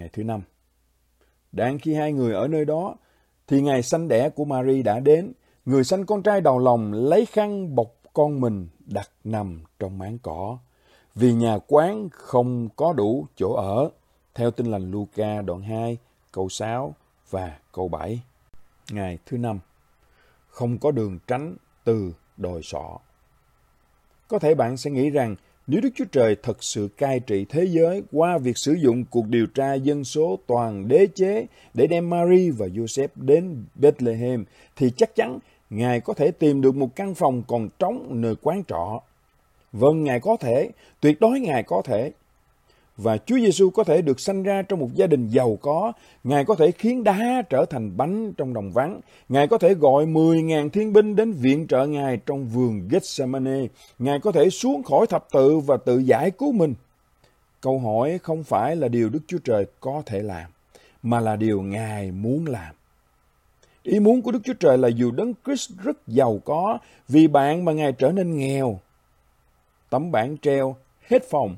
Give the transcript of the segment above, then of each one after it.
Ngày thứ năm. Đang khi hai người ở nơi đó, thì ngày sanh đẻ của Mary đã đến. Người sanh con trai đầu lòng lấy khăn bọc con mình đặt nằm trong máng cỏ. Vì nhà quán không có đủ chỗ ở. Theo tin lành Luca đoạn 2, câu 6 và câu 7. Ngày thứ năm. Không có đường tránh từ đồi sọ. Có thể bạn sẽ nghĩ rằng nếu Đức Chúa Trời thật sự cai trị thế giới qua việc sử dụng cuộc điều tra dân số toàn đế chế để đem Mary và Joseph đến Bethlehem, thì chắc chắn Ngài có thể tìm được một căn phòng còn trống nơi quán trọ. Vâng, Ngài có thể, tuyệt đối Ngài có thể và Chúa Giêsu có thể được sanh ra trong một gia đình giàu có, Ngài có thể khiến đá trở thành bánh trong đồng vắng, Ngài có thể gọi 10.000 thiên binh đến viện trợ Ngài trong vườn Gethsemane, Ngài có thể xuống khỏi thập tự và tự giải cứu mình. Câu hỏi không phải là điều Đức Chúa Trời có thể làm, mà là điều Ngài muốn làm. Ý muốn của Đức Chúa Trời là dù Đấng Christ rất giàu có, vì bạn mà Ngài trở nên nghèo. Tấm bảng treo hết phòng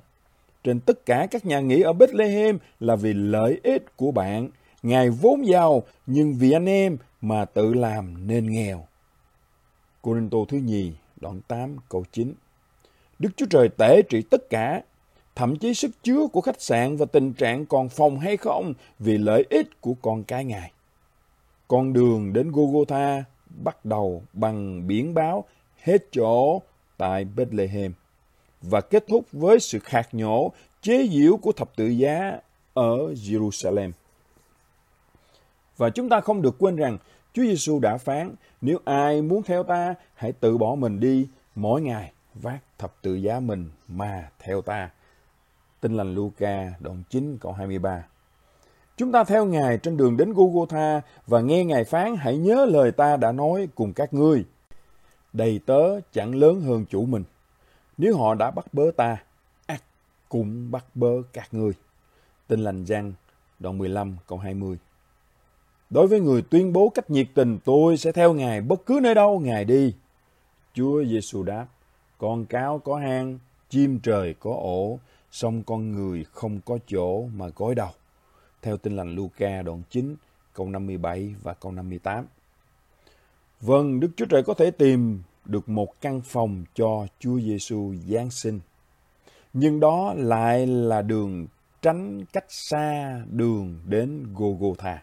trên tất cả các nhà nghỉ ở Bethlehem là vì lợi ích của bạn. Ngài vốn giàu, nhưng vì anh em mà tự làm nên nghèo. Corinto thứ nhì, đoạn 8, câu 9. Đức Chúa Trời tể trị tất cả, thậm chí sức chứa của khách sạn và tình trạng còn phòng hay không vì lợi ích của con cái Ngài. Con đường đến Golgotha bắt đầu bằng biển báo hết chỗ tại Bethlehem và kết thúc với sự khạc nhổ, chế giễu của thập tự giá ở Jerusalem. Và chúng ta không được quên rằng Chúa Giêsu đã phán, nếu ai muốn theo ta, hãy tự bỏ mình đi mỗi ngày vác thập tự giá mình mà theo ta. Tin lành Luca đoạn 9 câu 23. Chúng ta theo Ngài trên đường đến Golgotha và nghe Ngài phán hãy nhớ lời ta đã nói cùng các ngươi. Đầy tớ chẳng lớn hơn chủ mình. Nếu họ đã bắt bớ ta, ác cũng bắt bớ các ngươi. Tin lành Giăng, đoạn 15, câu 20. Đối với người tuyên bố cách nhiệt tình, tôi sẽ theo Ngài bất cứ nơi đâu Ngài đi. Chúa Giêsu đáp, con cáo có hang, chim trời có ổ, song con người không có chỗ mà gối đầu. Theo tin lành Luca đoạn 9, câu 57 và câu 58. Vâng, Đức Chúa Trời có thể tìm được một căn phòng cho Chúa Giêsu Giáng sinh. Nhưng đó lại là đường tránh cách xa đường đến Gogotha.